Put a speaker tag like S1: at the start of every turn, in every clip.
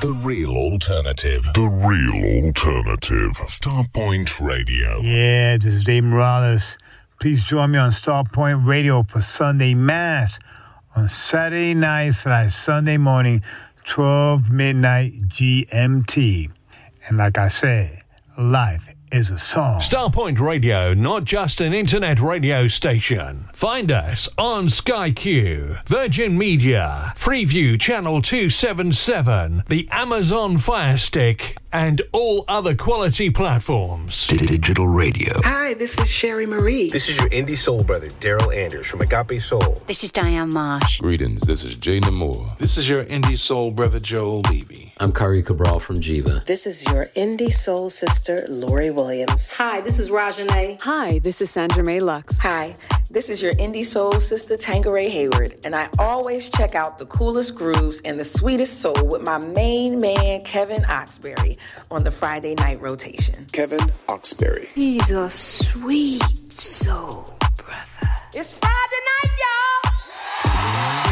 S1: The real alternative. The real alternative. Starpoint Radio.
S2: Yeah, this is Dave Morales. Please join me on Starpoint Radio for Sunday Mass on Saturday night slash Sunday morning, 12 midnight GMT. And like I said, life is a song.
S3: Starpoint Radio, not just an internet radio station. Find us on Sky Q, Virgin Media, Freeview Channel 277, the Amazon Fire Stick, and all other quality platforms.
S4: Digital radio.
S5: Hi, this is Sherry Marie.
S6: This is your indie soul brother, Daryl Anders from Agape Soul.
S7: This is Diane Marsh.
S8: Greetings, this is Jay Namor.
S9: This is your indie soul brother, Joel Levy.
S10: I'm Kari Cabral from Jiva.
S11: This is your indie soul sister, Lori Williams.
S12: Hi, this is Rajane.
S13: Hi, this is Sandra May Lux.
S14: Hi, this is your indie soul sister, Tangeray Hayward, and I always check out the coolest grooves and the sweetest soul with my main man, Kevin Oxberry, on the Friday night rotation.
S6: Kevin Oxberry.
S15: He's a sweet soul brother.
S12: It's Friday night, y'all.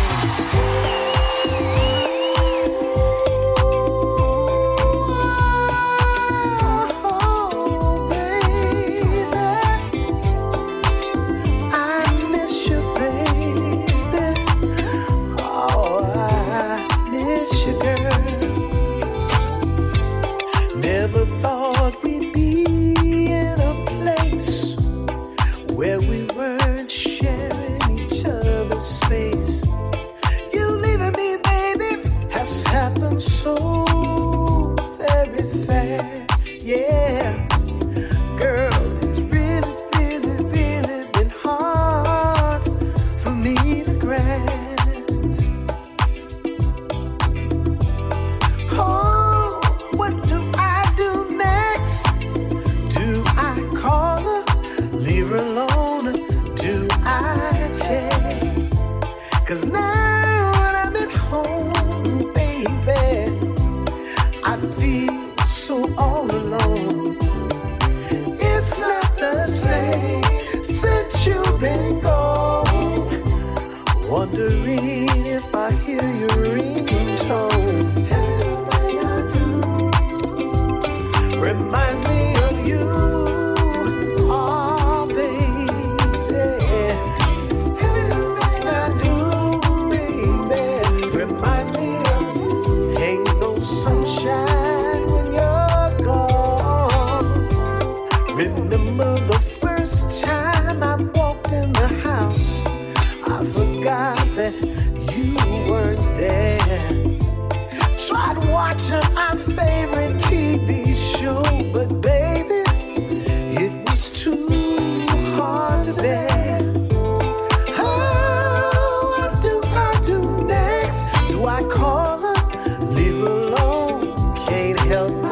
S16: Help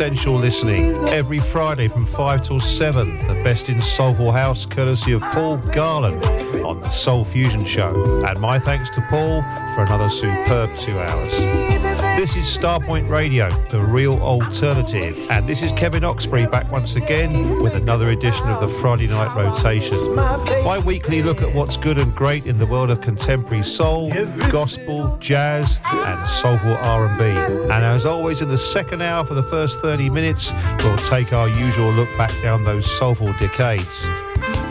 S4: essential listening every Friday from 5 till 7. The best in soulful house, courtesy of Paul Garland on the Soul Fusion Show. And my thanks to Paul for another superb two hours. This is Starpoint Radio, the real alternative. And this is Kevin Oxbury back once again with another edition of the Friday Night Rotation. My weekly look at what's good and great in the world of contemporary soul, gospel, jazz, and soulful R&B. And as always, in the second hour for the first 30 minutes, we'll take our usual look back down those soulful decades.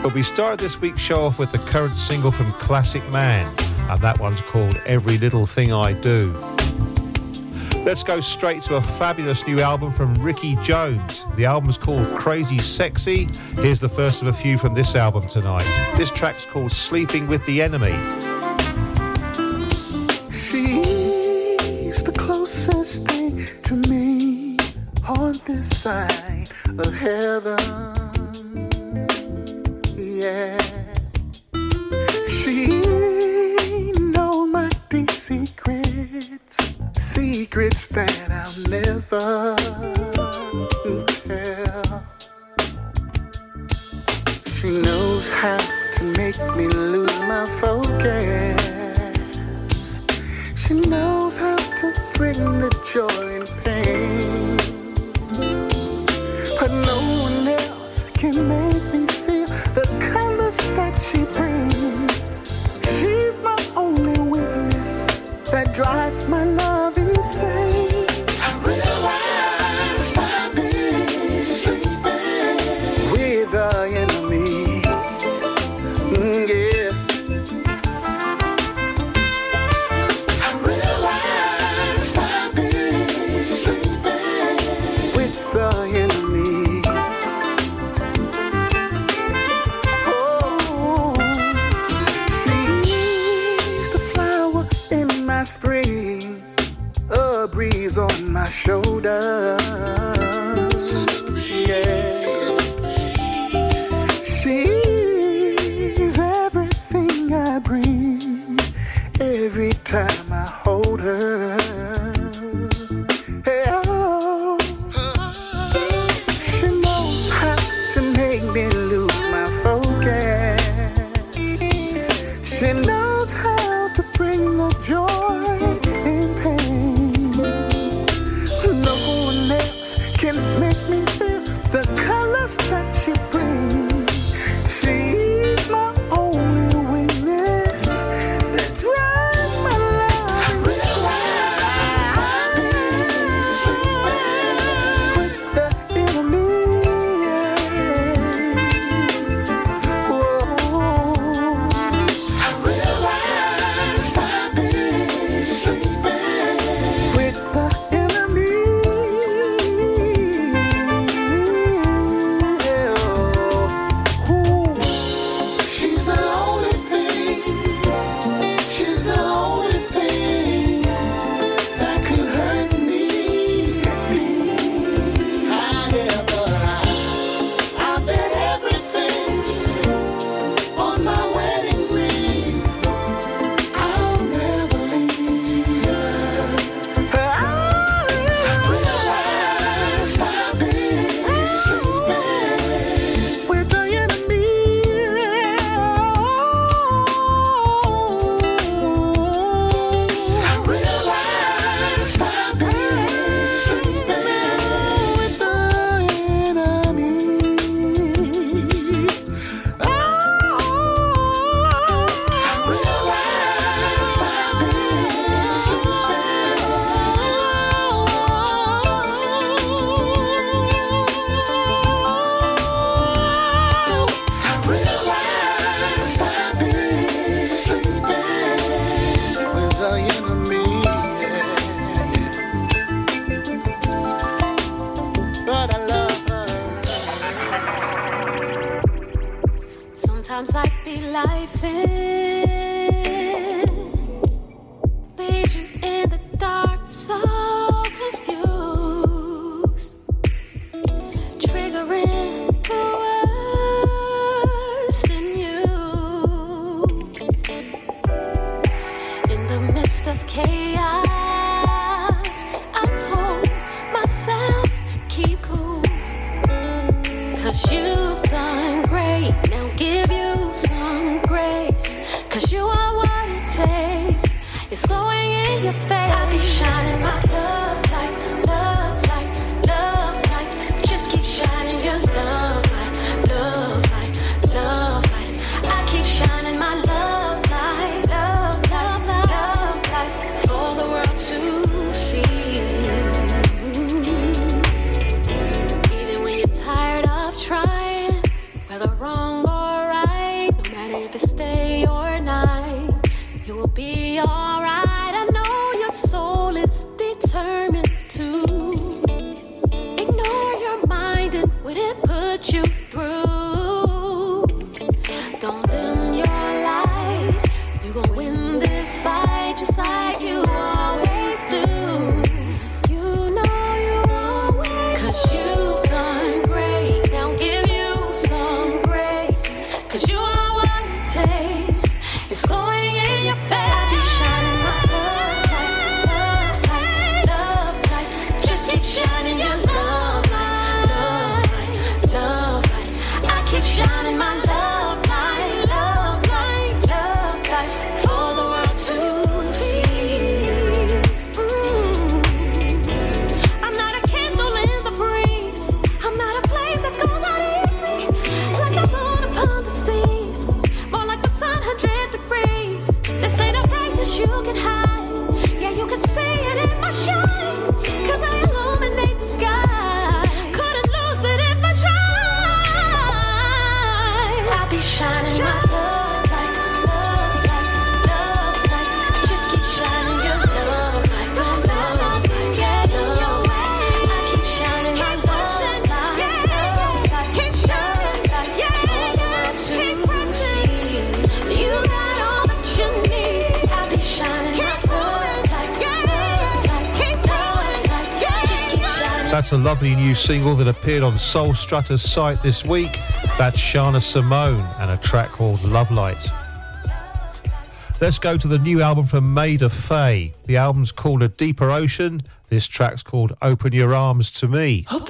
S4: But we started this week's show off with the current single from Classic Man, and that one's called Every Little Thing I Do. Let's go straight to a fabulous new album from Ricky Jones. The album's called Crazy Sexy. Here's the first of a few from this album tonight. This track's called Sleeping with the Enemy.
S16: She's the closest thing to me on this side A
S4: lovely new single that appeared on Soul Strutter's site this week. That's Shana Simone and a track called Love Light. Let's go to the new album from Maida Faye. The album's called A Deeper Ocean. This track's called Open Your Arms to Me.
S17: Open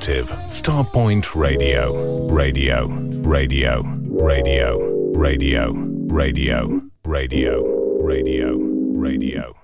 S18: Alternative, Starpoint Radio, Radio, Radio, Radio, Radio, Radio, Radio, Radio, Radio.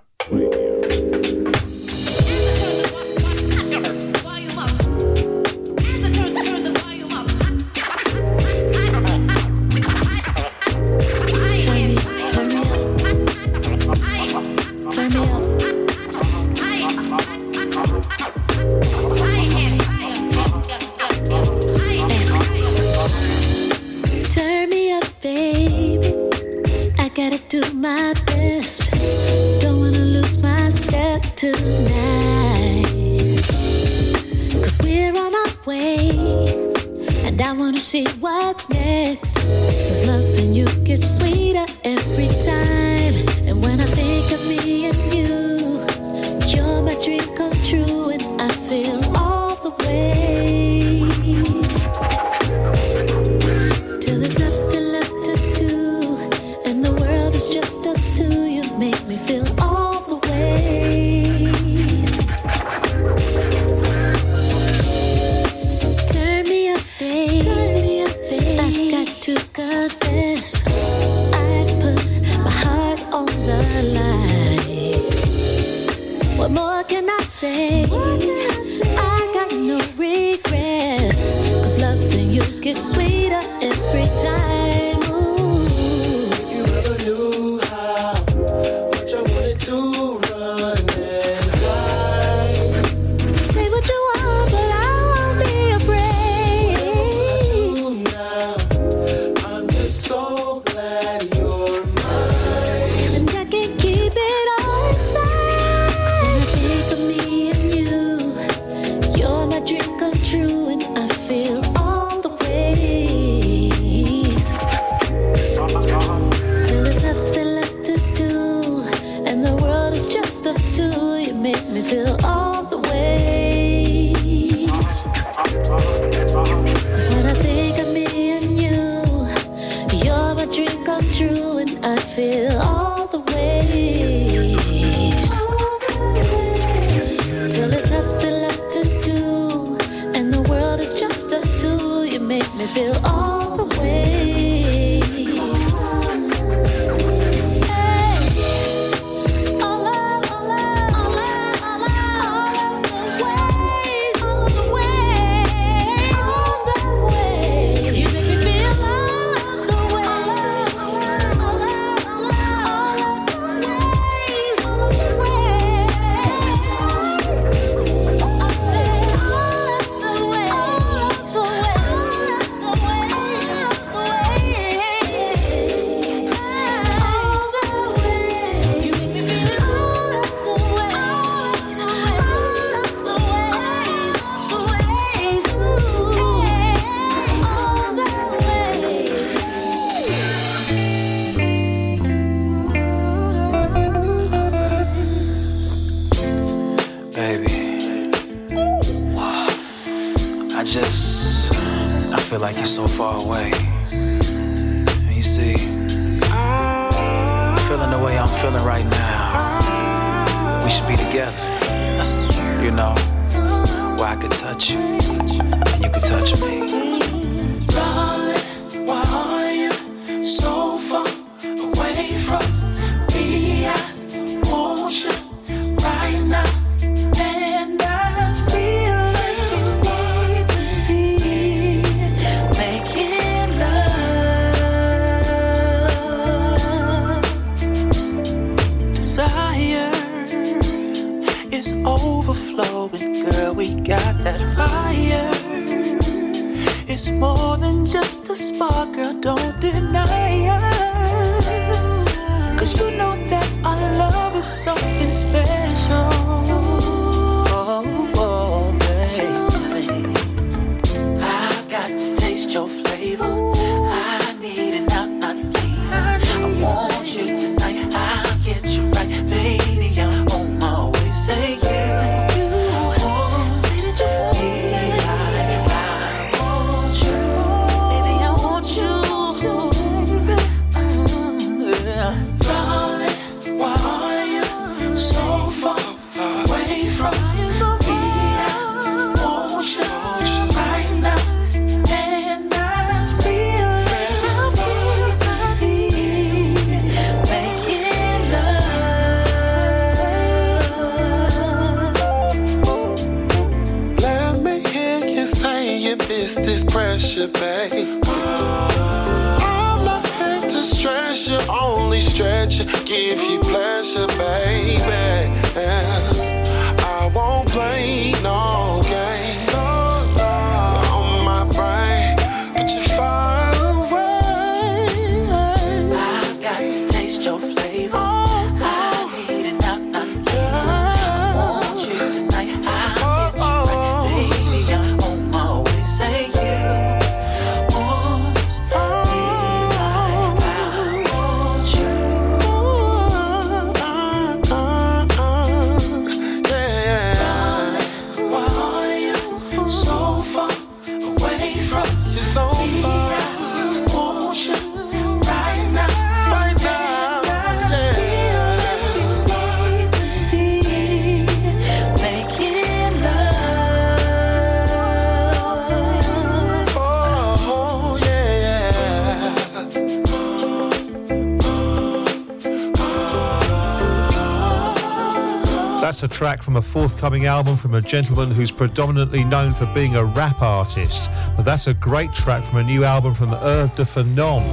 S19: a
S4: track from a forthcoming album from a gentleman who's predominantly known for being a rap artist. But that's a great track from a new album from Earth de Phenom.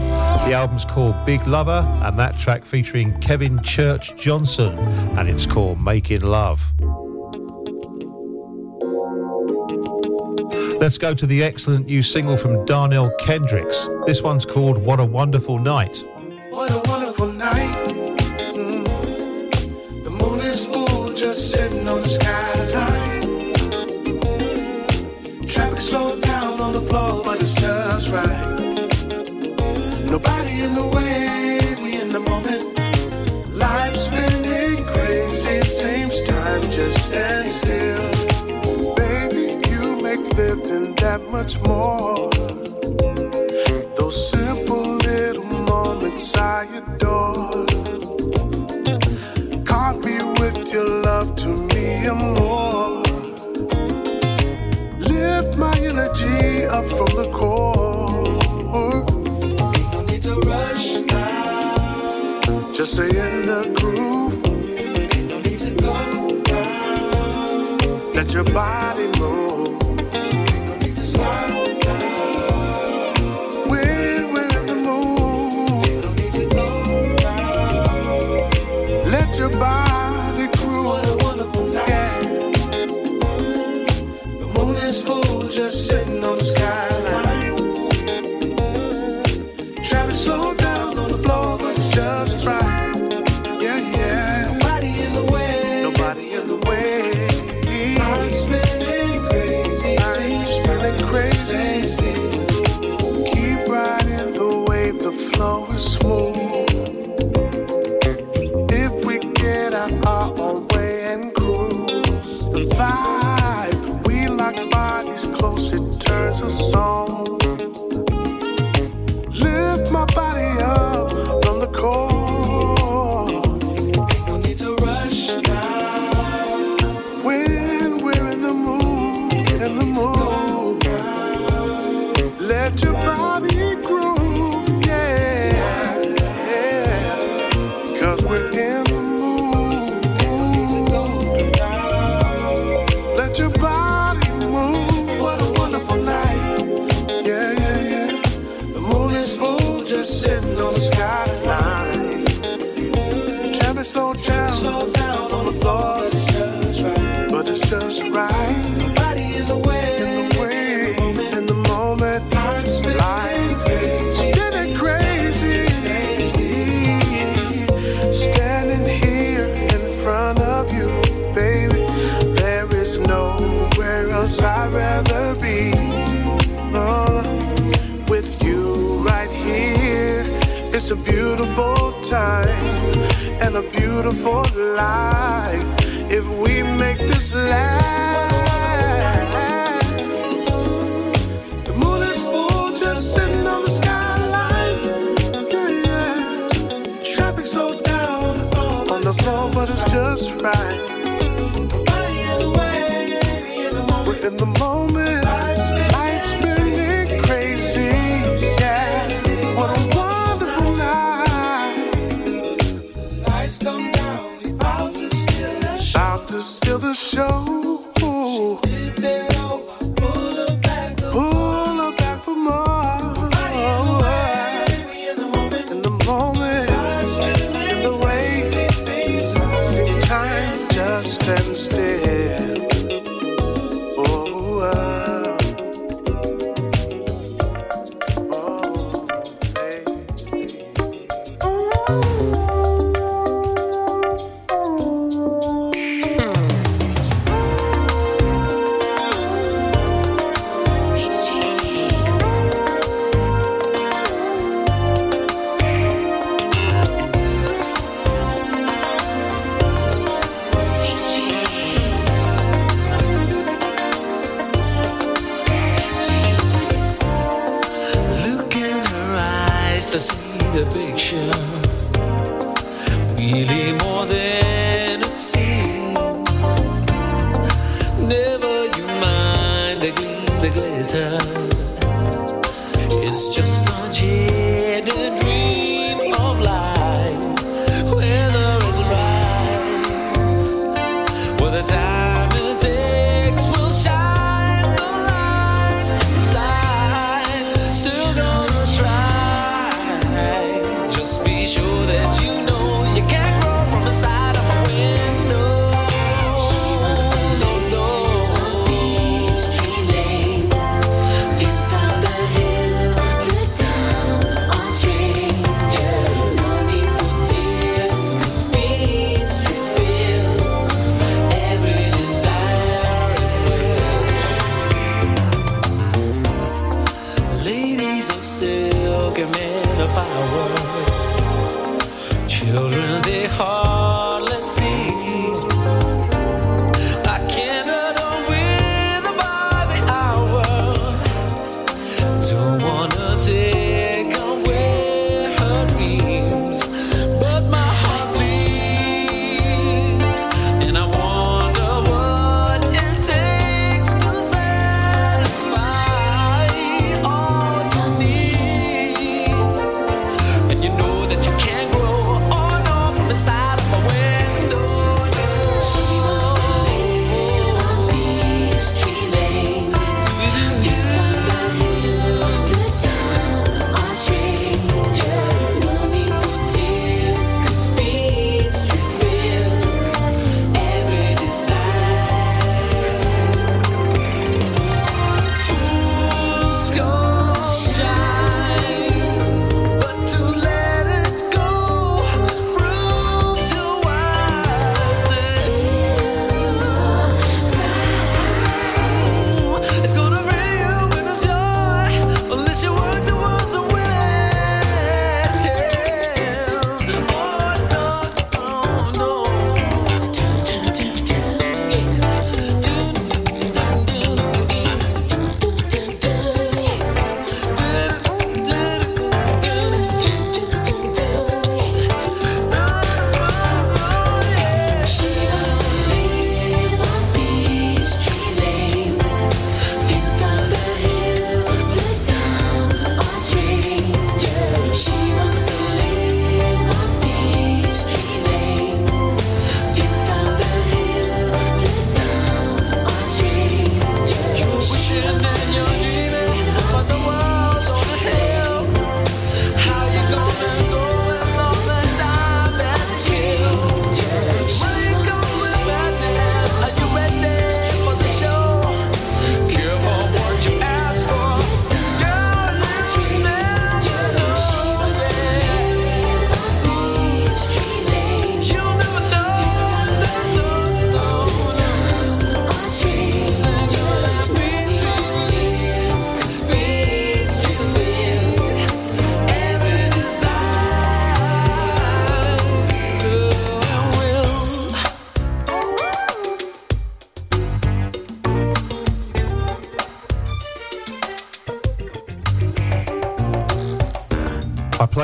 S4: The album's called Big Lover, and that track featuring Kevin Church Johnson, and it's called Making Love. Let's go to the excellent new single from Darnell Kendricks. This one's called What a Wonderful Night.
S9: What a wonderful much more. Those simple little moments I adore. Caught me with your love to me and more. Lift my energy up from the core. Ain't No need to rush now. Just stay in the groove. Ain't No need to go down. Let your body. life if we make this last. The moon is full, just sitting on the skyline. Yeah, yeah. Traffic slowed down on the floor, but it's just right.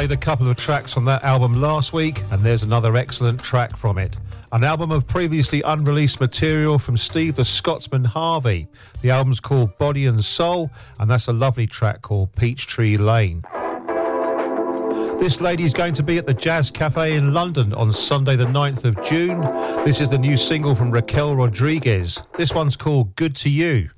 S4: played a couple of tracks from that album last week, and there's another excellent track from it. An album of previously unreleased material from Steve the Scotsman Harvey. The album's called Body and Soul, and that's a lovely track called Peachtree Lane. This lady is going to be at the Jazz Cafe in London on Sunday, the 9th of June. This is the new single from Raquel Rodriguez. This one's called Good to You.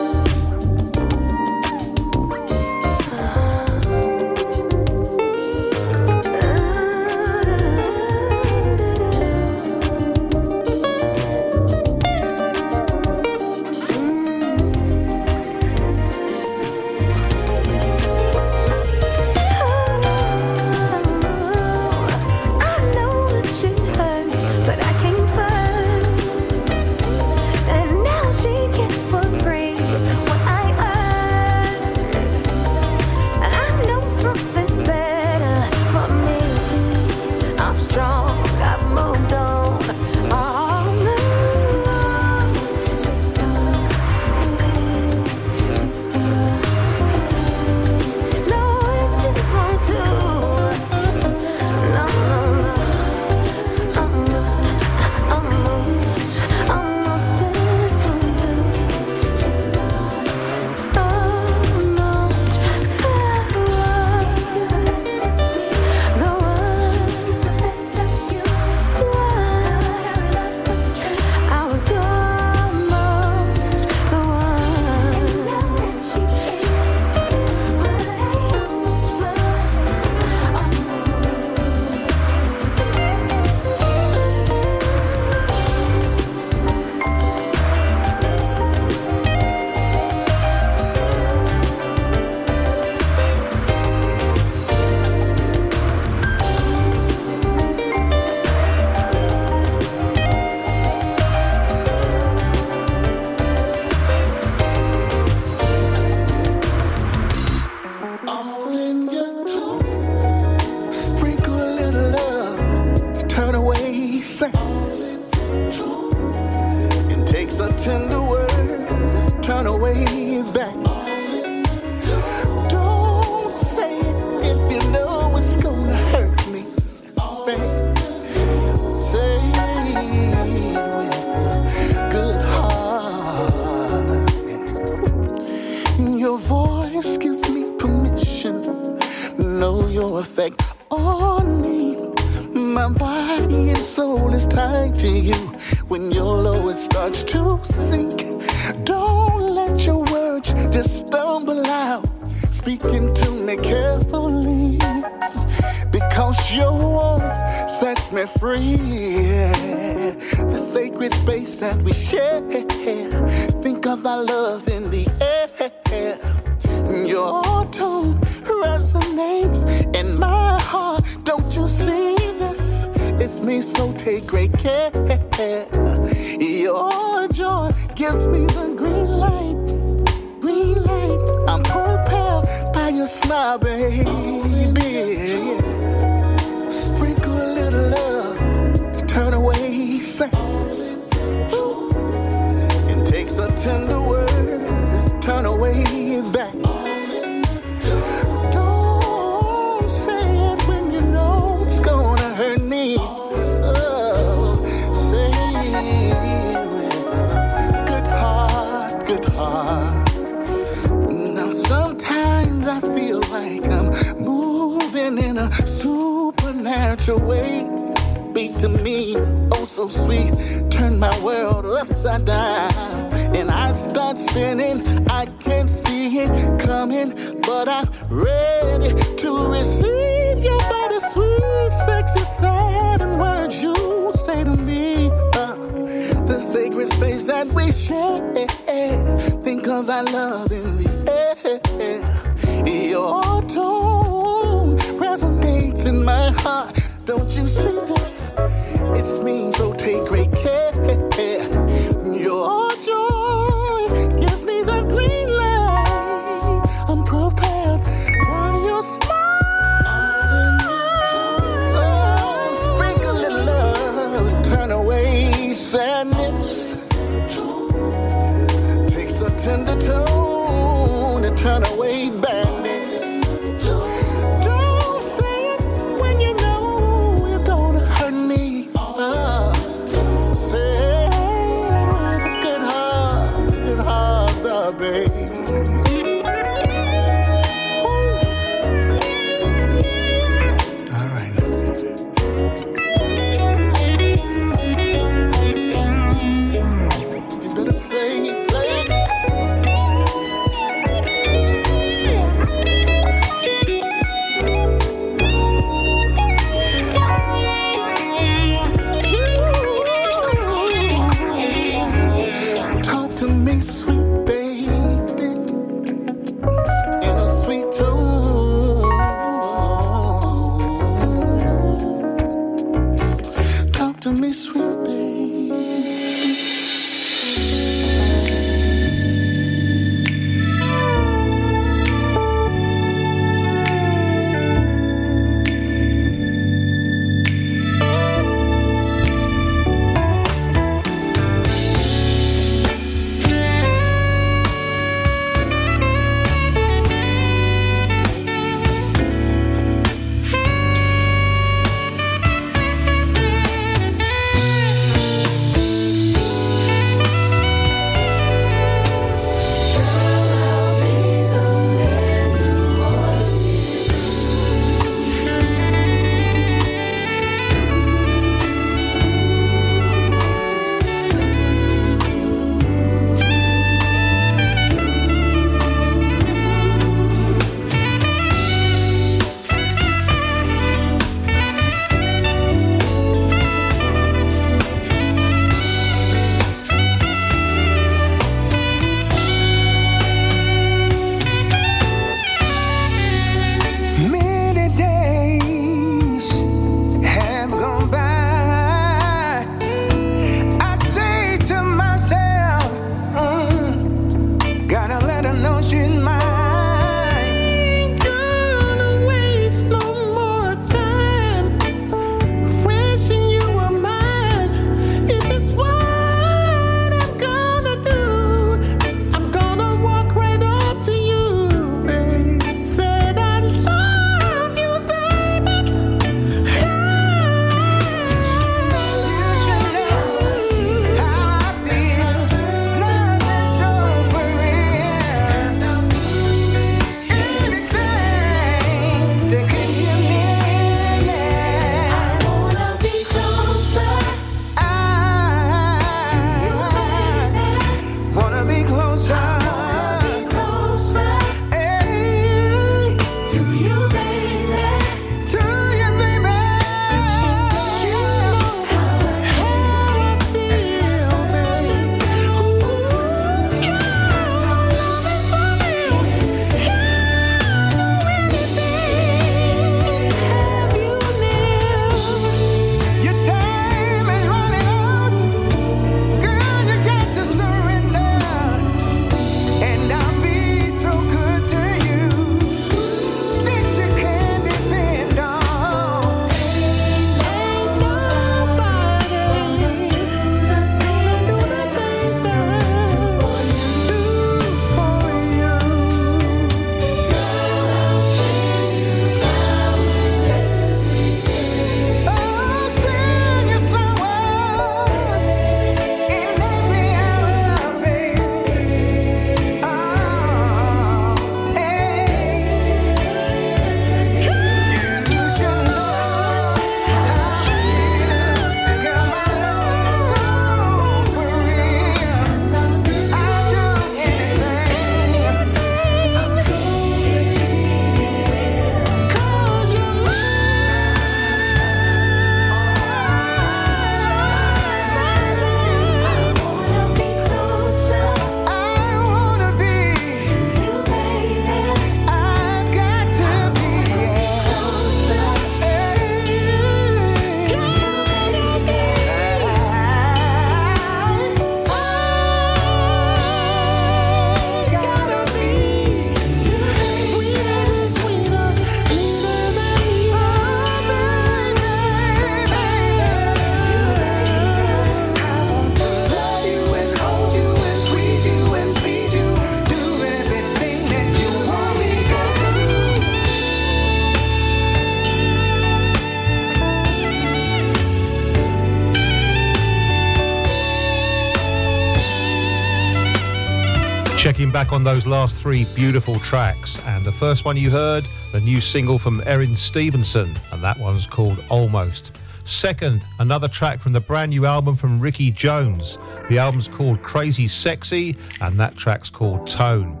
S9: Back on
S4: those last three beautiful tracks, and the first one you heard, the new single from Erin Stevenson, and that one's called Almost. Second, another track from the brand new album from Ricky Jones. The album's called Crazy Sexy, and that track's called Tone.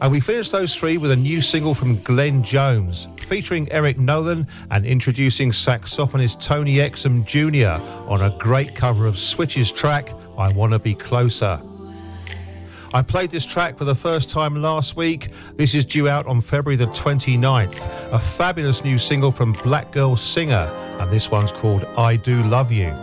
S4: And we finished those three with a new single from Glenn Jones, featuring Eric Nolan and introducing saxophonist Tony Exum Jr. on a great cover of Switch's track, I Wanna Be Closer. I played this track for the first time last week. This is due out on February the 29th. A fabulous new single from Black Girl Singer, and this one's called I Do Love You.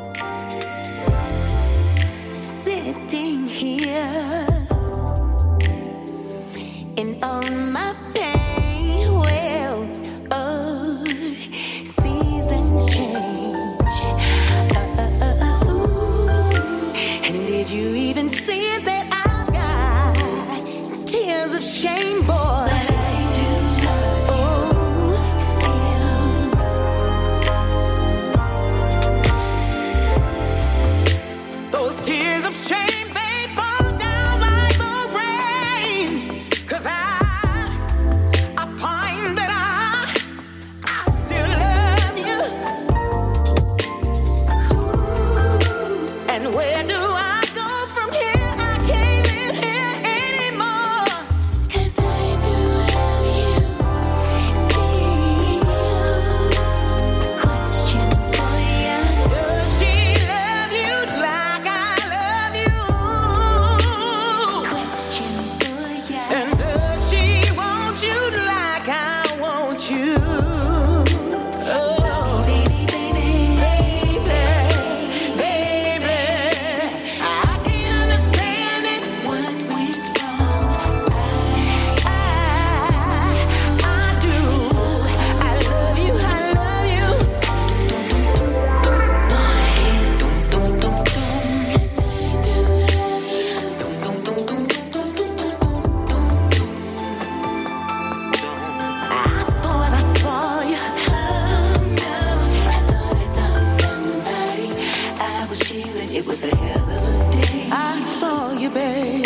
S7: you,
S20: babe.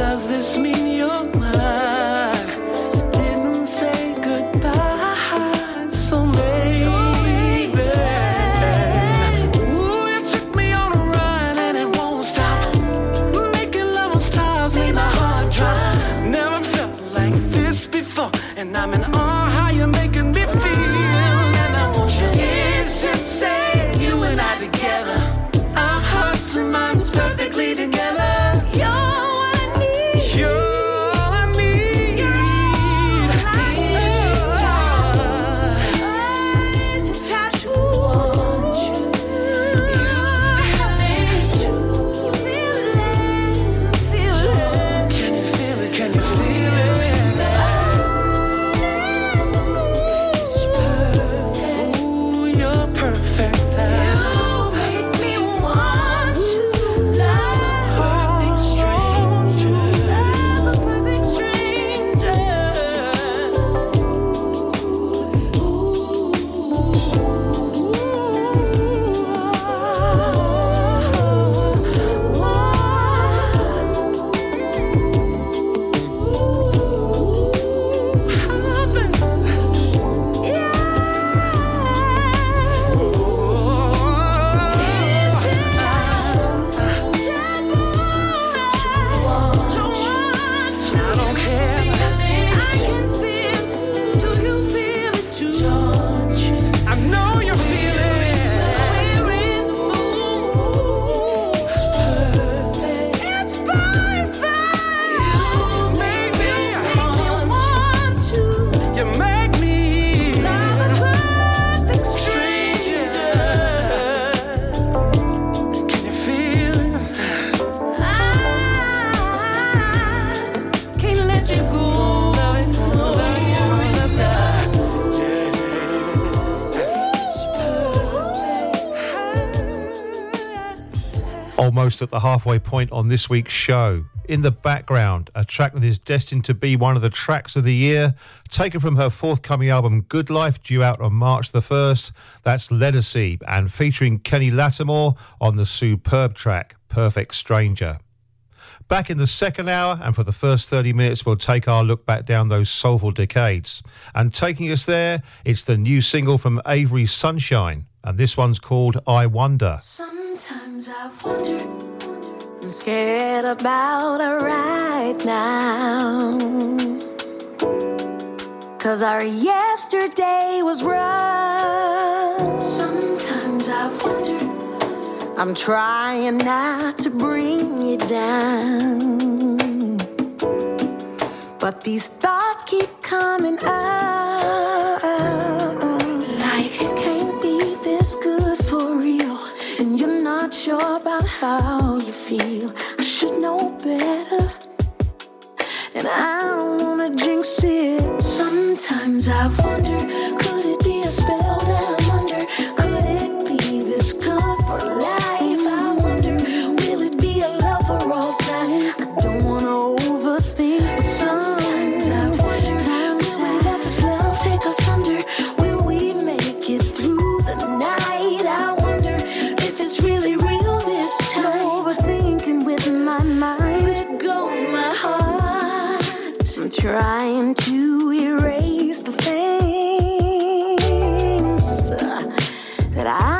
S20: Does this mean you're mine?
S4: almost at the halfway point on this week's show. In the background, a track that is destined to be one of the tracks of the year, taken from her forthcoming album Good Life, due out on March the 1st. That's Legacy, and featuring Kenny Lattimore on the superb track Perfect Stranger. Back in the second hour, and for the first 30 minutes, we'll take our look back down those soulful decades. And taking us there, it's the new single from Avery Sunshine, and this one's called I Wonder.
S20: Some- Sometimes I wonder. I'm scared about it right now. Cause our yesterday was rough. Sometimes I wonder. I'm trying not to bring you down. But these thoughts keep coming up. sure about how you feel. I should know better. And I don't wanna jinx it. Sometimes I wonder, could it trying to erase the things that
S21: I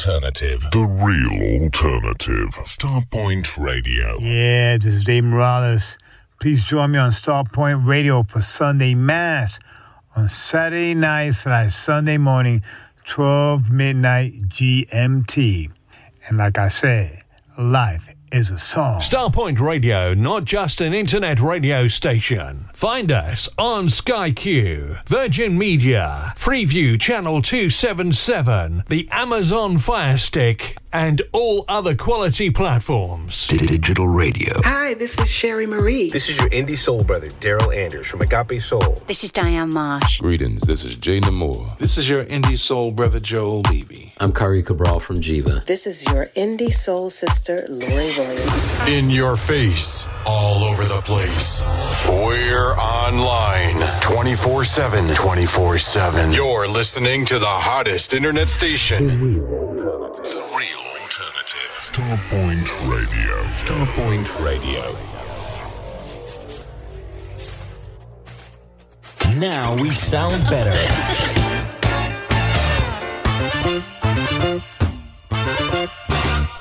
S1: alternative. The real alternative. Starpoint Radio.
S2: Yeah, this is Dave Morales. Please join me on Starpoint Radio for Sunday Mass on Saturday night slash Sunday morning, 12 midnight GMT. And like I said, life is a song.
S3: Starpoint Radio, not just an internet radio station. Find us on Sky Q, Virgin Media, Freeview Channel 277, the Amazon Fire Stick, and all other quality platforms.
S6: Digital radio.
S5: Hi, this is Sherry Marie.
S6: This is your indie soul brother, Daryl Anders from Agape Soul.
S15: This is Diane Marsh.
S8: Greetings, this is Jay Namor.
S9: This is your indie soul brother, Joel Levy.
S10: I'm Kari Cabral from Jiva.
S11: This is your indie soul sister, Lori Williams.
S21: In your face, all over the place. We're online 24 7. 24 7. You're listening to the hottest internet station.
S1: The real alternative. Starpoint Radio. Starpoint Radio.
S22: Now we sound better.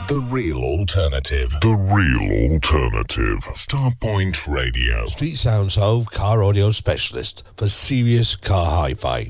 S1: The real alternative. The real alternative. Starpoint Radio.
S23: Street Sounds Hove car audio specialist for serious car hi-fi.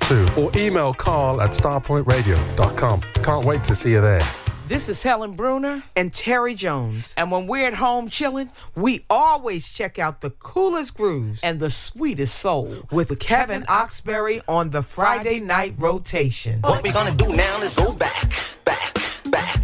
S24: 762 or email carl at starpointradio.com. Can't wait to see you there.
S25: This is Helen Bruner and Terry Jones. And when we're at home chilling, we always check out the coolest grooves and the sweetest soul with Kevin Oxberry on the Friday night rotation.
S20: What we gonna do now is go back, back, back, back, back,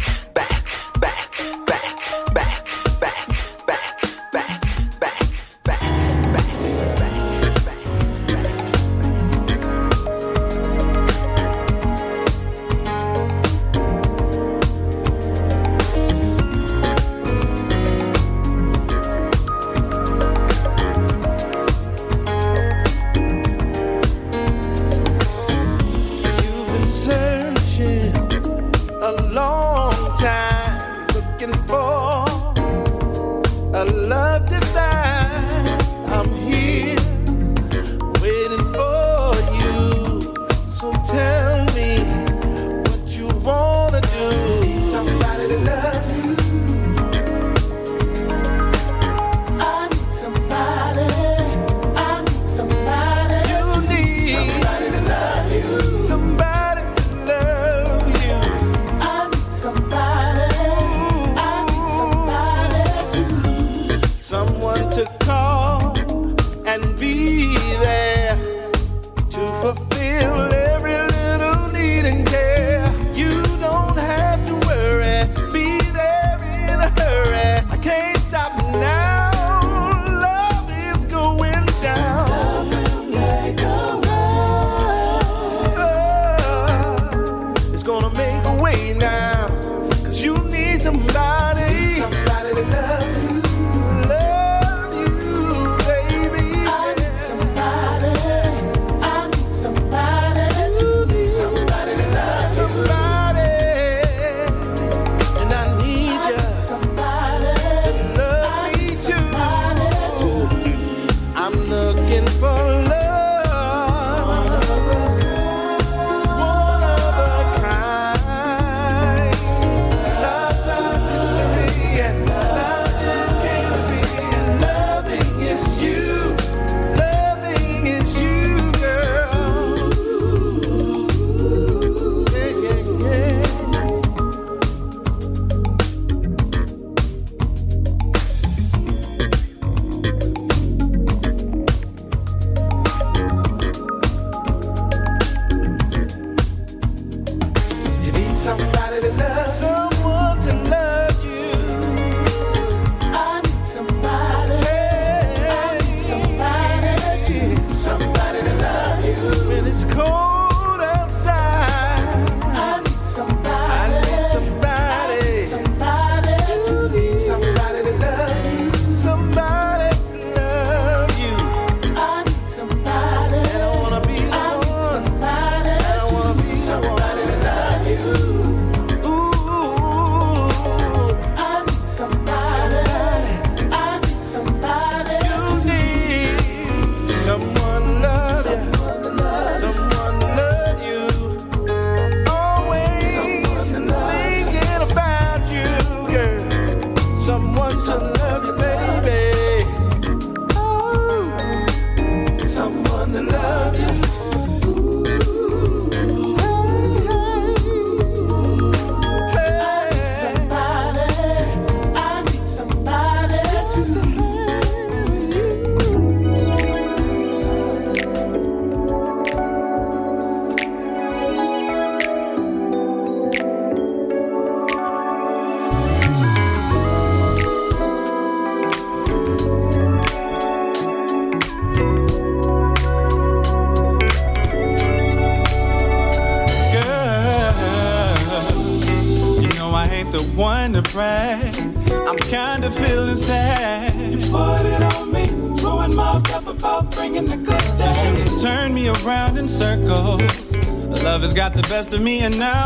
S26: best of me, and now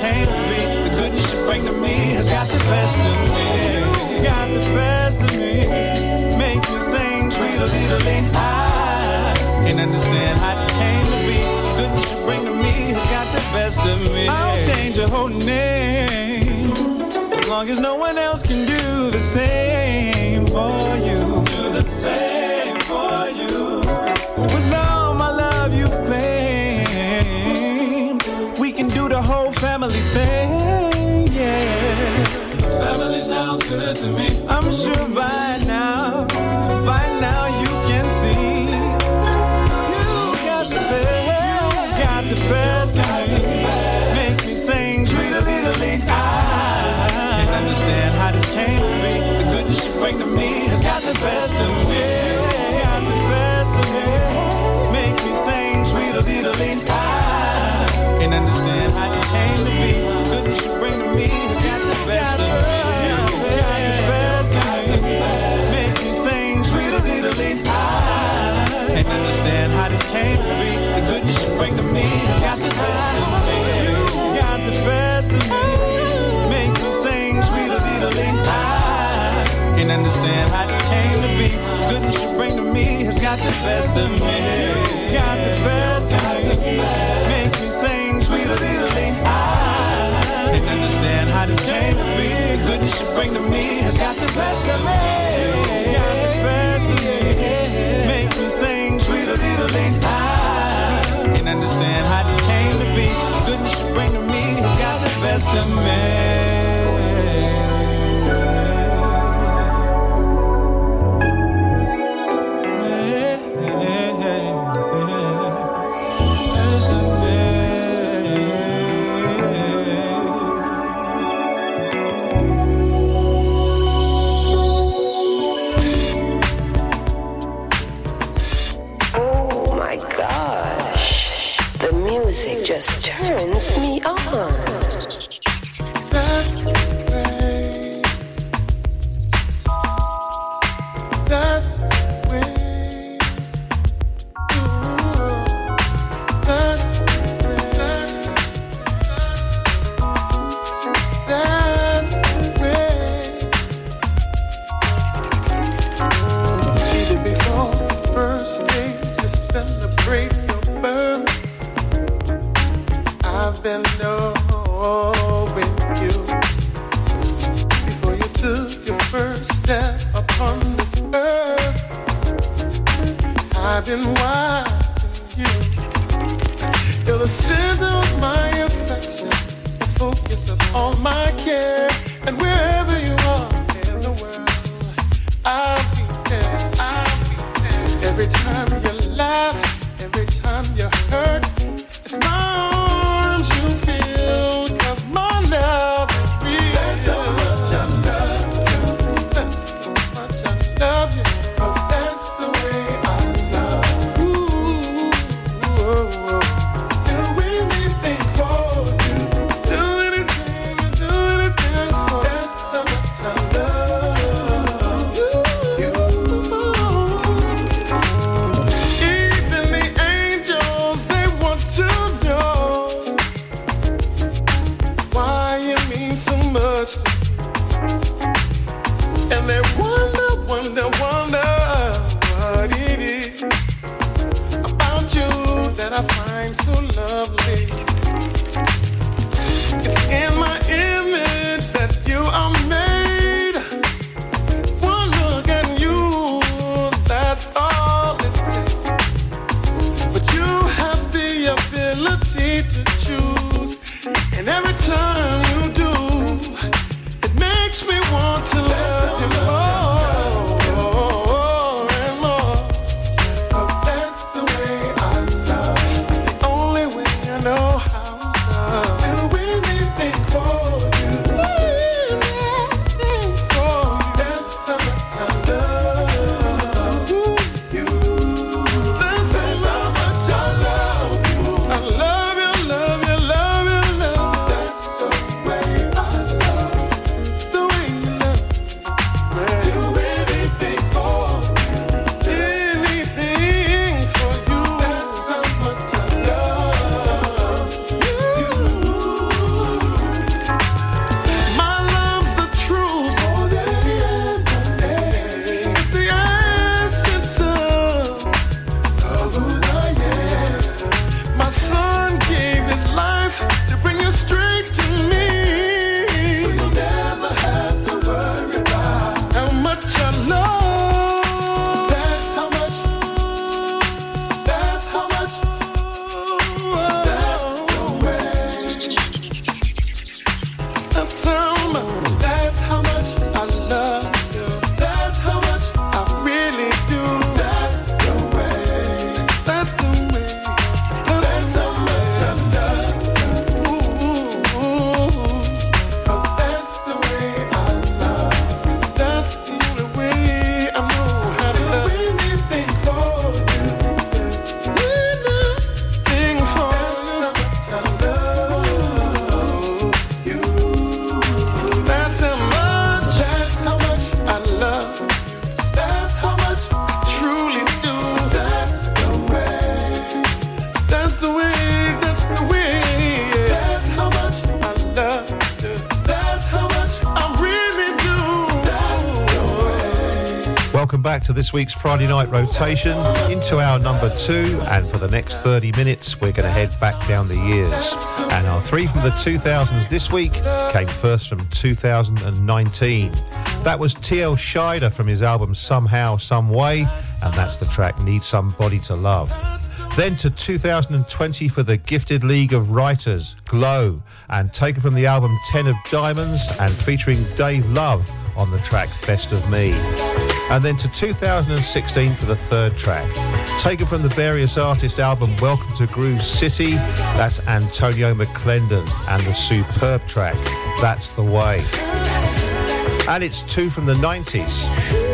S26: came to be. The goodness you bring to me has got the best of me. Got the best of me. Make me sing sweetly, I can't understand how this came to be. The goodness you bring to me has got the best of me. I'll change your whole name as long as no one else can do the same for you. Do the same for you. Family thing. Yeah. Family sounds good to me. I'm sure by now, by now you can see. You got the best, got the best me. Make me sing sweetly, I can't understand how this came to be. The goodness you bring to me has got the best of me. Got the best of me. Make me sing sweetly, I can't understand how this came to be. Goodness you bring to me has got the best of me. Got the best of me. Make me sing sweetly, I can't understand how this came to be. The goodness you bring to me has got the best of me. Got the best of me. Make me sing sweetly, I can't understand how this came to be. The goodness you bring to me has got the best of me. Got the best of me. Make me sing sweetly, I can't understand how this came to be. The goodness you bring to me has got the best of me. Got the best of me. Make me sing sweetly, I can't understand how this came to be. The goodness you bring to me has got the best of
S9: Oh mean so much. And they wonder, wonder, wonder what it is About you that I find so lovely.
S20: this week's Friday night rotation into our number two, and for the next 30 minutes, we're going to head back down the years. And our three from the 2000s this week came first from 2019. That was T.L. Scheider from his album Somehow, Some Way, and that's the track Need Somebody to Love. Then to 2020 for the Gifted League of Writers, Glow, and taken from the album Ten of Diamonds and featuring Dave Love on the track Best of Me and then to 2016 for the third track. Taken from the various artist album Welcome to Groove City, that's Antonio McClendon, and the superb track, That's the Way. And it's two from the 90s.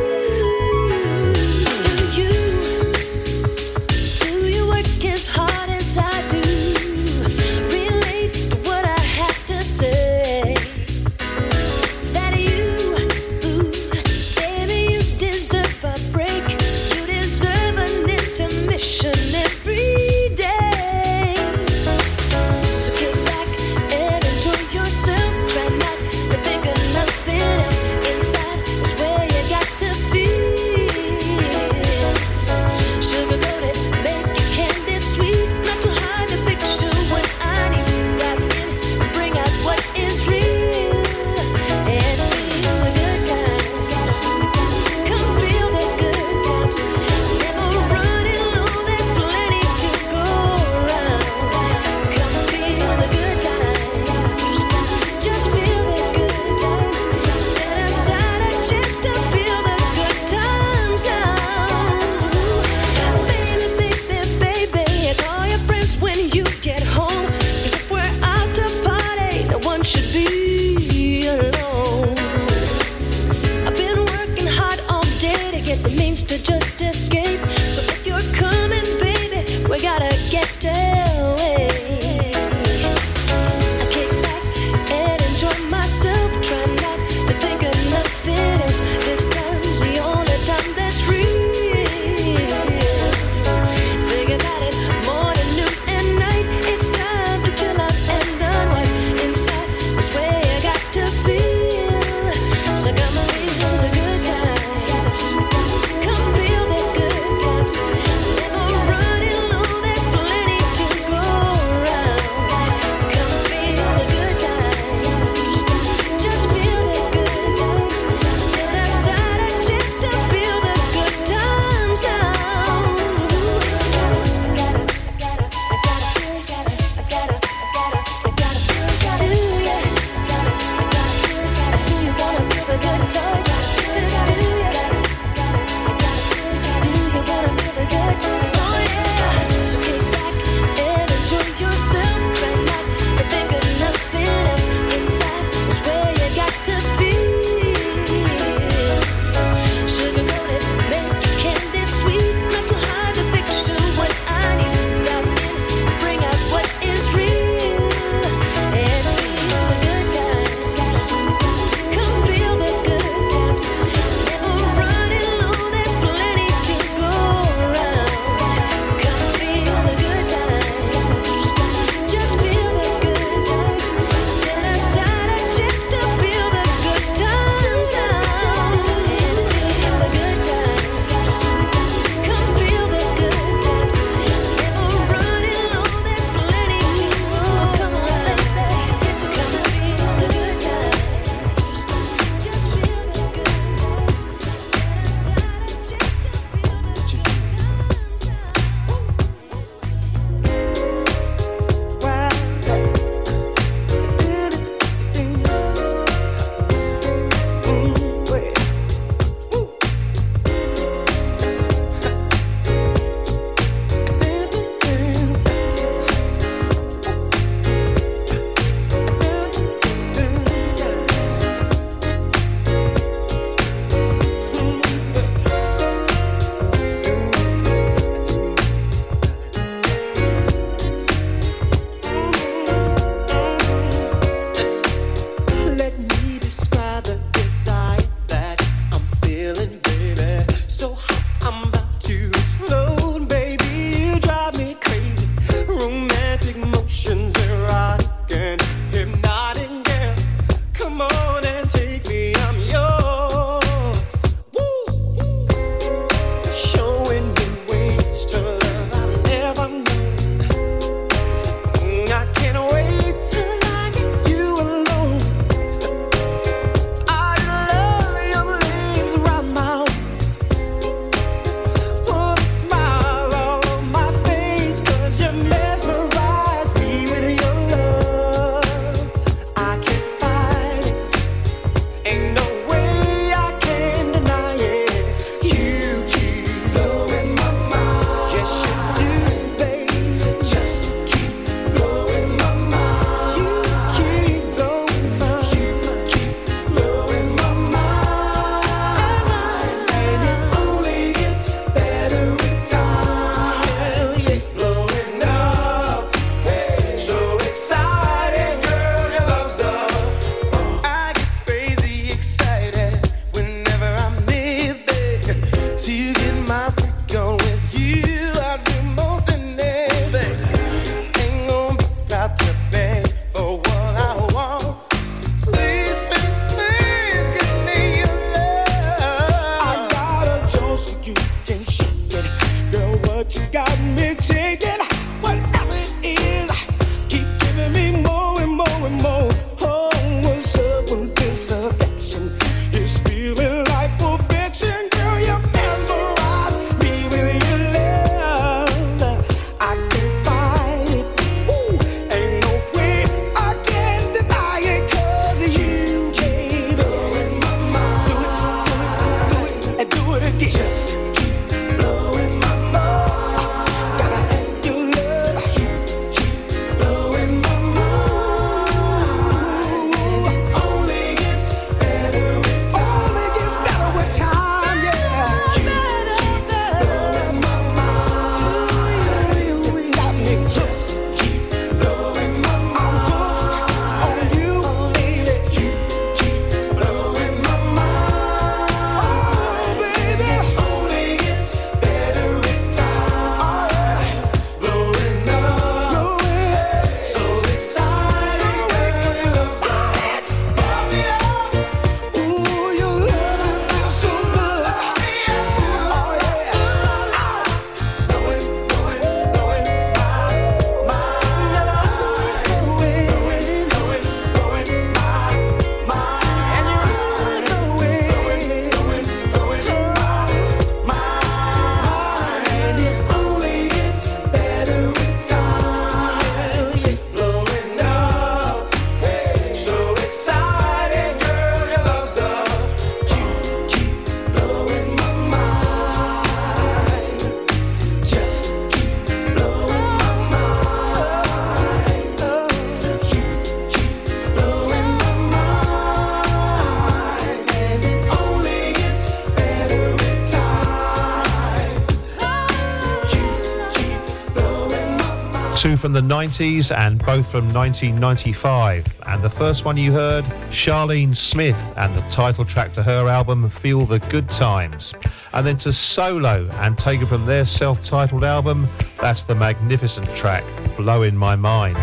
S16: from the 90s and both from 1995. And the first one you heard, Charlene Smith and the title track to her album, Feel the Good Times. And then to Solo and taken from their self titled album, that's the magnificent track, "Blowin' My Mind.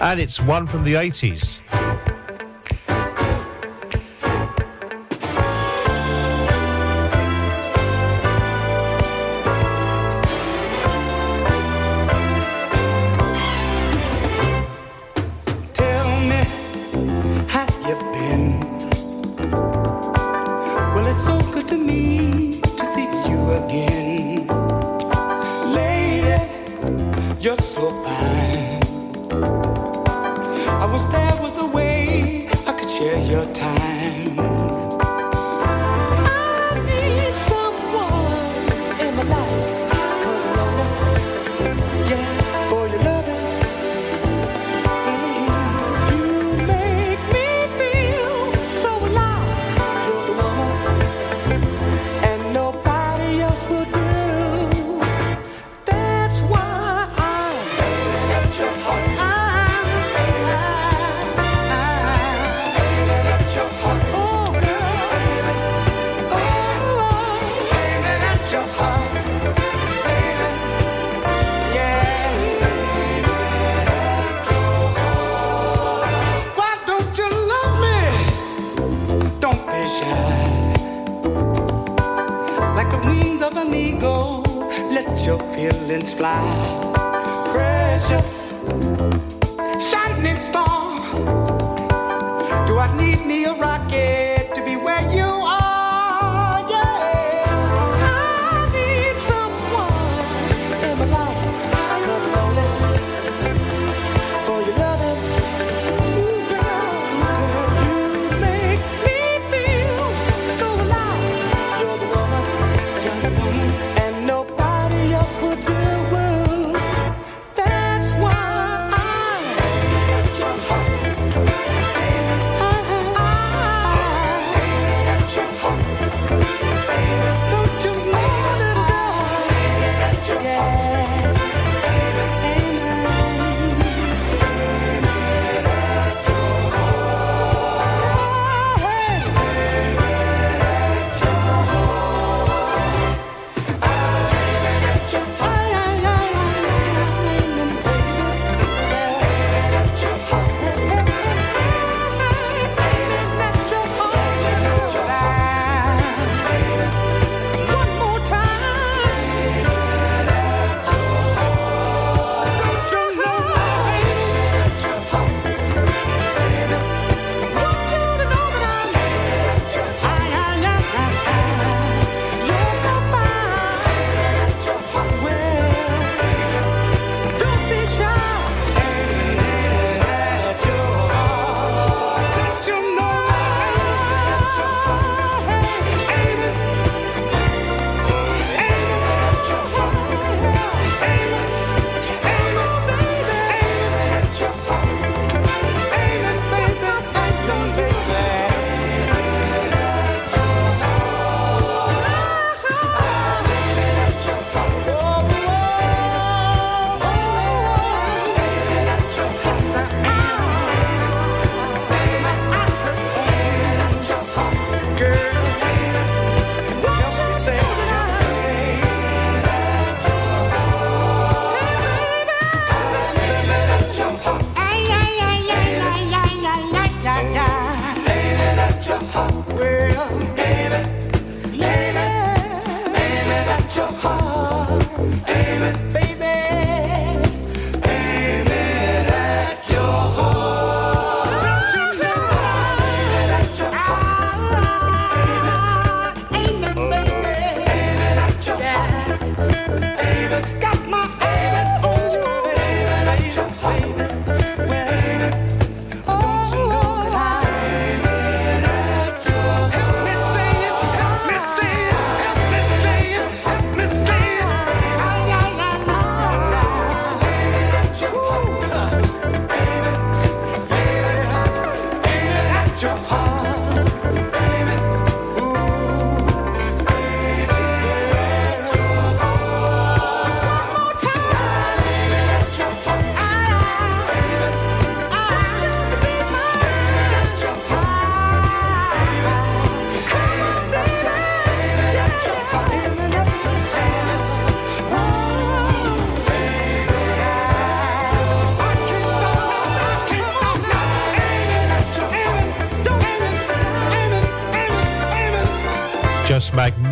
S16: And it's one from the 80s.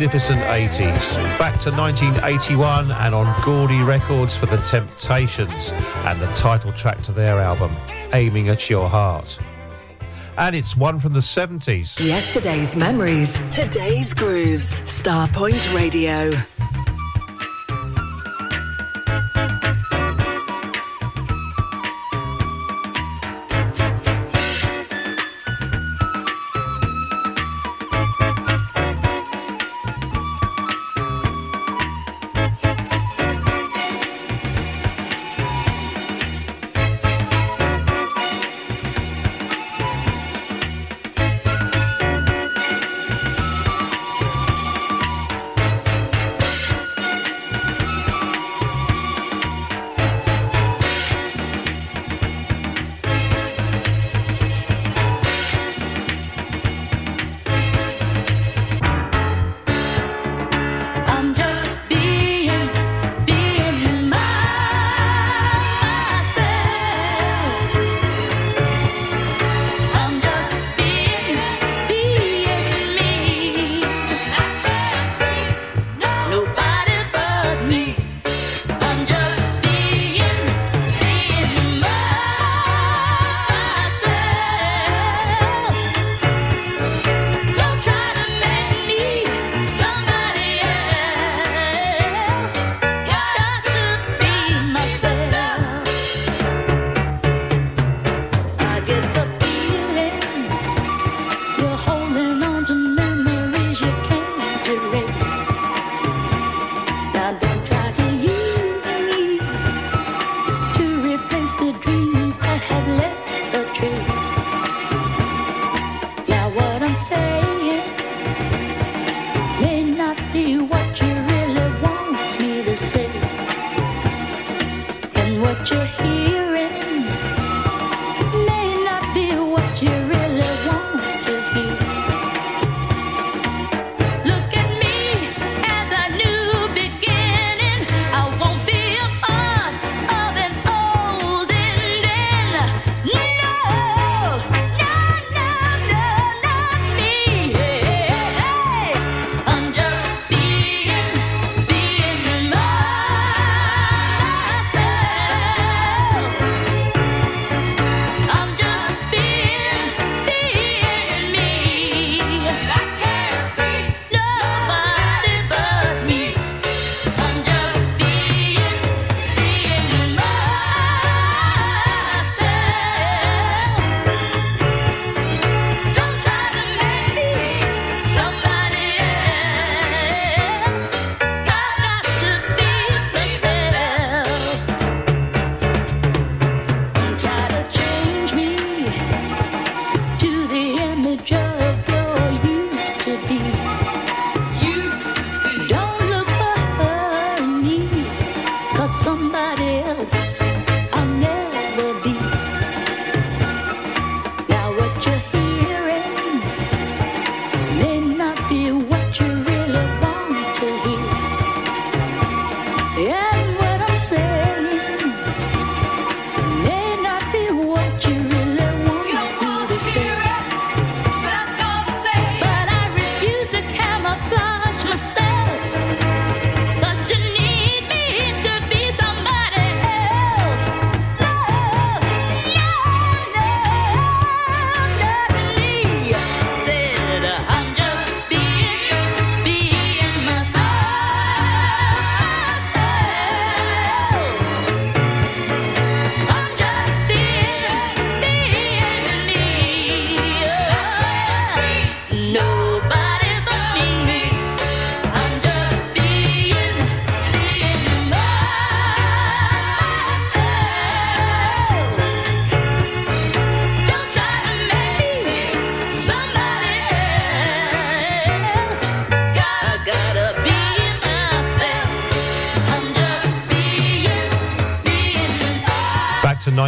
S4: magnificent 80s, back to 1981 and on Gordy Records for The Temptations and the title track to their album, Aiming at Your Heart. And it's one from the 70s.
S17: Yesterday's memories, today's grooves, Starpoint Radio.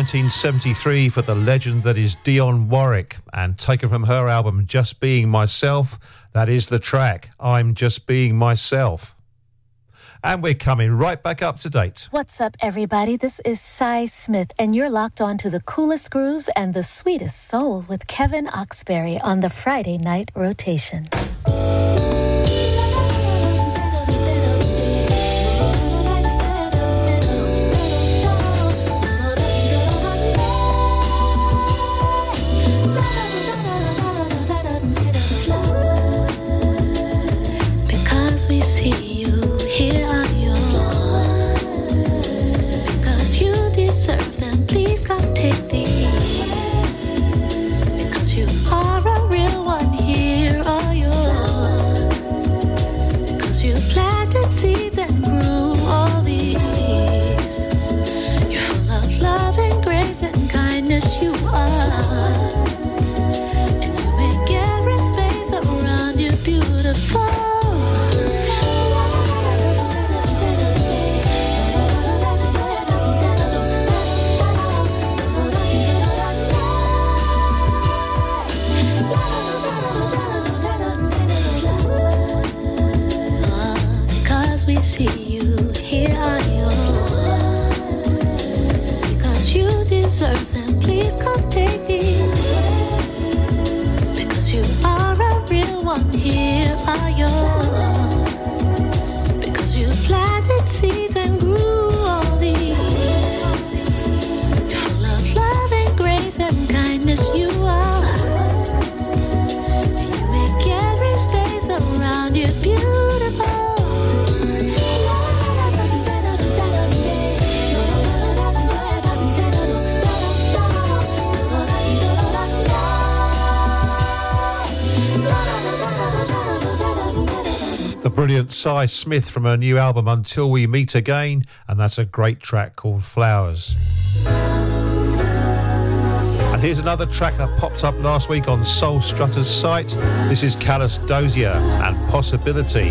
S4: 1973 for the legend that is Dionne Warwick, and taken from her album Just Being Myself, that is the track I'm Just Being Myself. And we're coming right back up to date.
S27: What's up, everybody? This is Sy Smith, and you're locked on to the coolest grooves and the sweetest soul with Kevin Oxberry on the Friday night rotation.
S17: darkness you are.
S4: brilliant Sy Smith from her new album Until We Meet Again, and that's a great track called Flowers. And here's another track that popped up last week on Soul Strutter's site. This is Callus Dozier and Possibility.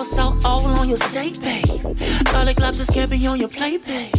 S16: All
S18: on your steak, babe. Garlic lobster scampi on your plate, babe.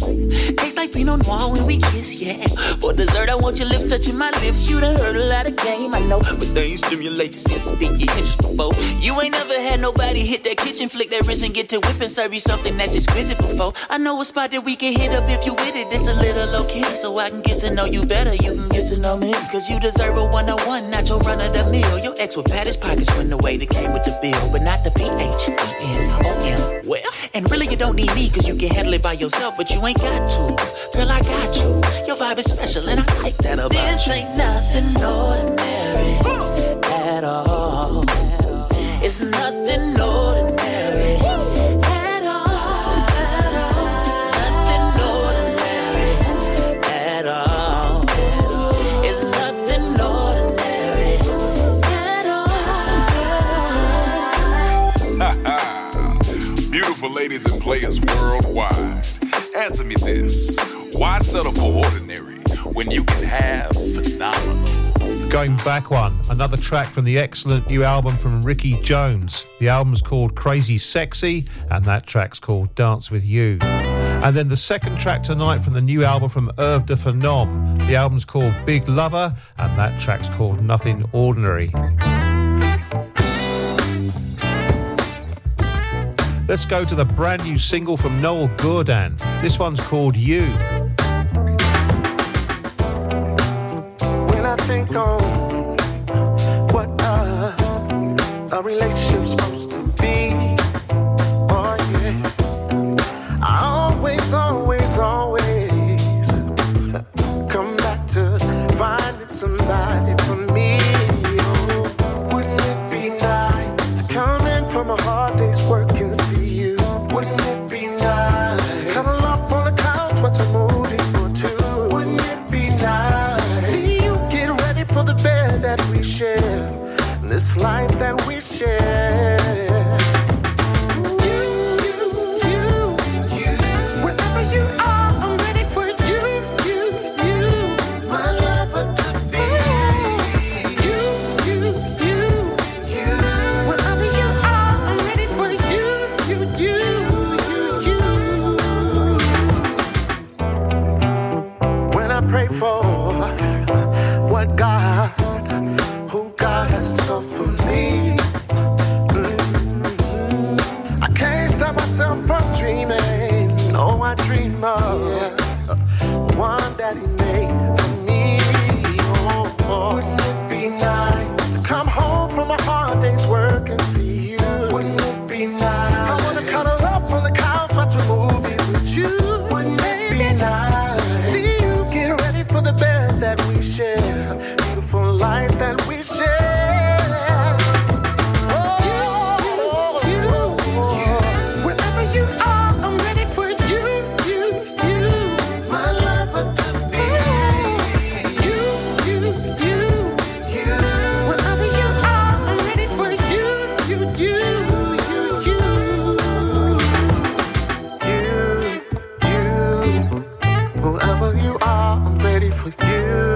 S18: Tastes like Pinot Noir when we kiss, yeah. For dessert, I want your lips touching my lips. You done heard a lot of game, I know. But things stimulate you since speak your interest before. You ain't never had nobody hit that kitchen, flick that wrist and get to whip and serve you something that's exquisite before. I know a spot that we can hit up if you with it. It's a little low key, so I can get to know you better. You can get to know me. Cause you deserve a one on one, not your run of the mill. Your ex with pat his pockets when the that came with the bill, but not the P H E N O Well, and really you don't need me cause you can handle it by yourself, but you ain't got to. Girl, I got you. Your vibe is special and I like that about this you. This ain't nothing ordinary at all. It's nothing
S28: ladies and players worldwide. Answer me this. Why settle for ordinary when you can have phenomenal?
S4: Going back one, another track from the excellent new album from Ricky Jones. The album's called Crazy Sexy, and that track's called Dance with You. And then the second track tonight from the new album from Irv Da Phenom. The album's called Big Lover, and that track's called Nothing Ordinary. Let's go to the brand new single from Noel Gourdin. This one's called You.
S16: When I think on what a, a relationship's life that we share. You,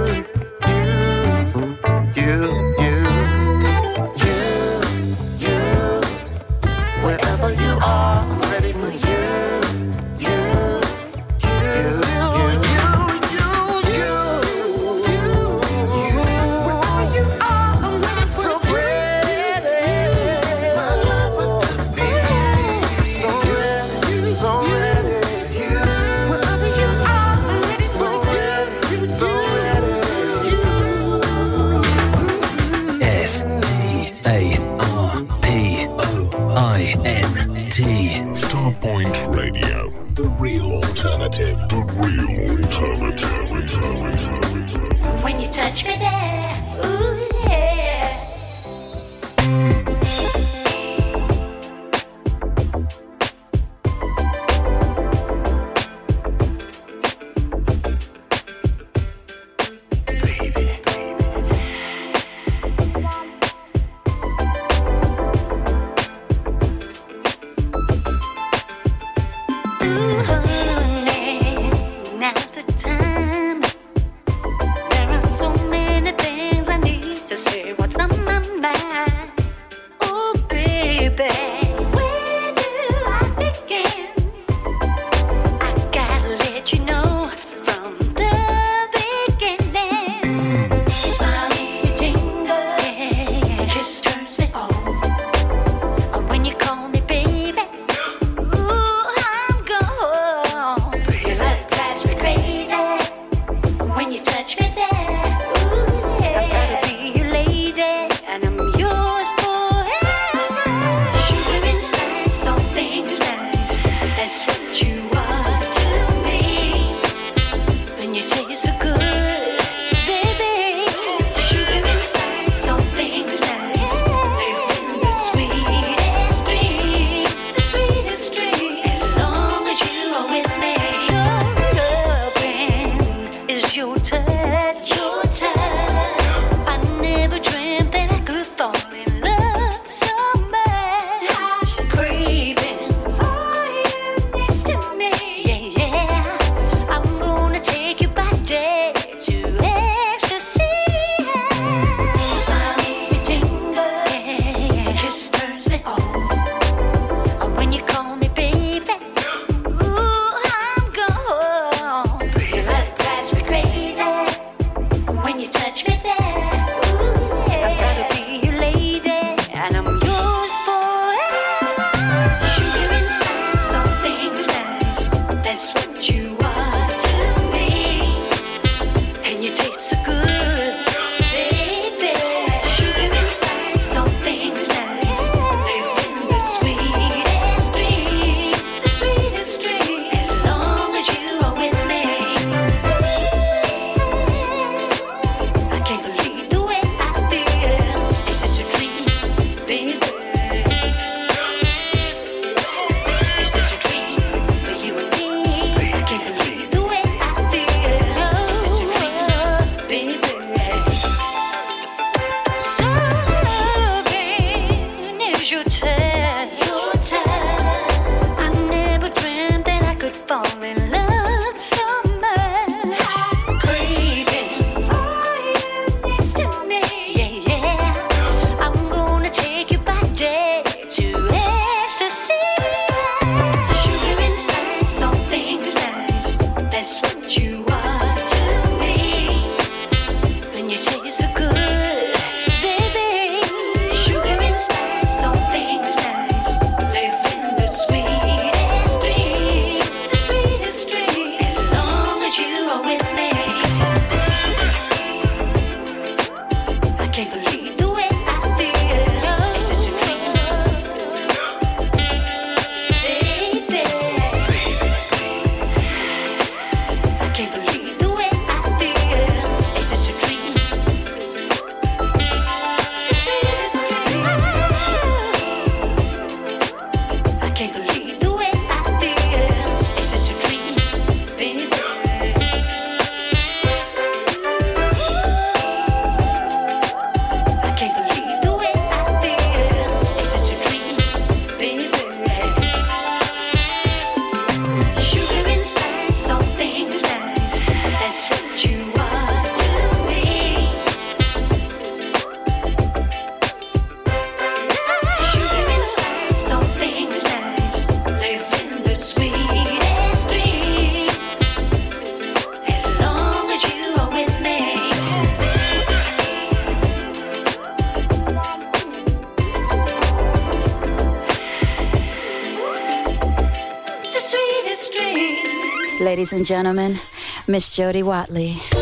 S29: Ladies and gentlemen, Miss Jody Watley.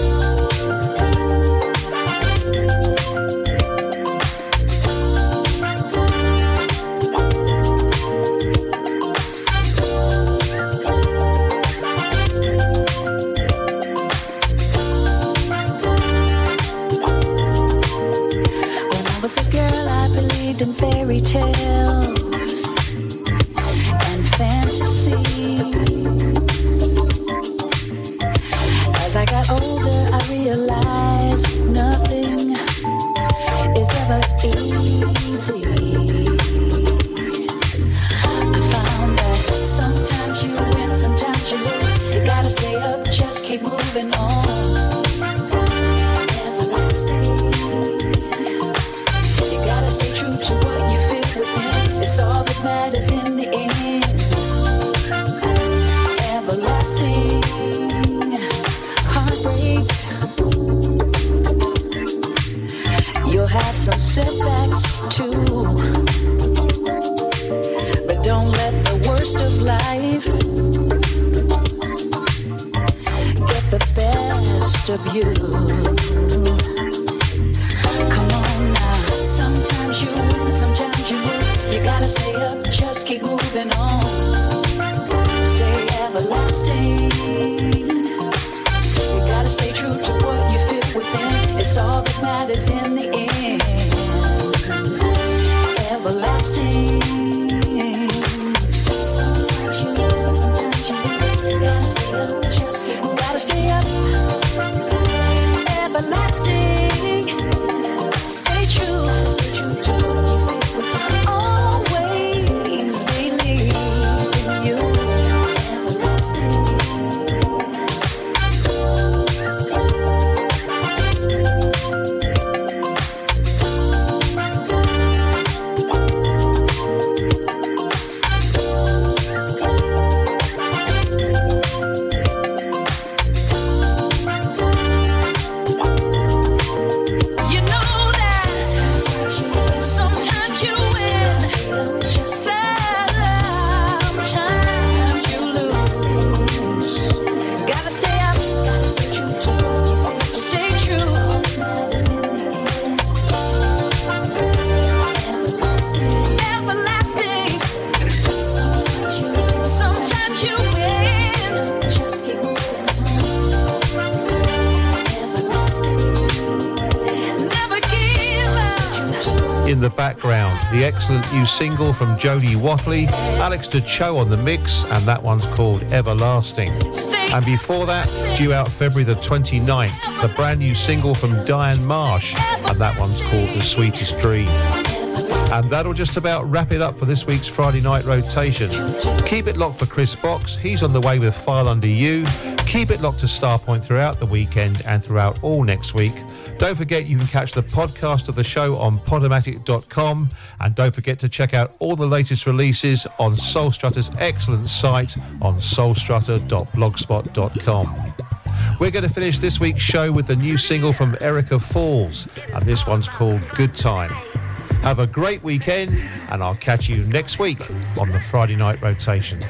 S4: New single from Jody Watley, Alex DeCho on the mix, and that one's called Everlasting. And before that, due out February the 29th, the brand new single from Diane Marsh, and that one's called The Sweetest Dream. And that'll just about wrap it up for this week's Friday night rotation. Keep it locked for Chris Box. He's on the way with File Under You. Keep it locked to Starpoint throughout the weekend and throughout all next week. Don't forget you can catch the podcast of the show on podomatic.com and don't forget to check out all the latest releases on Soul Strutter's excellent site on soulstrutter.blogspot.com. We're going to finish this week's show with the new single from Erica Falls and this one's called Good Time. Have a great weekend and I'll catch you next week on the Friday night rotation.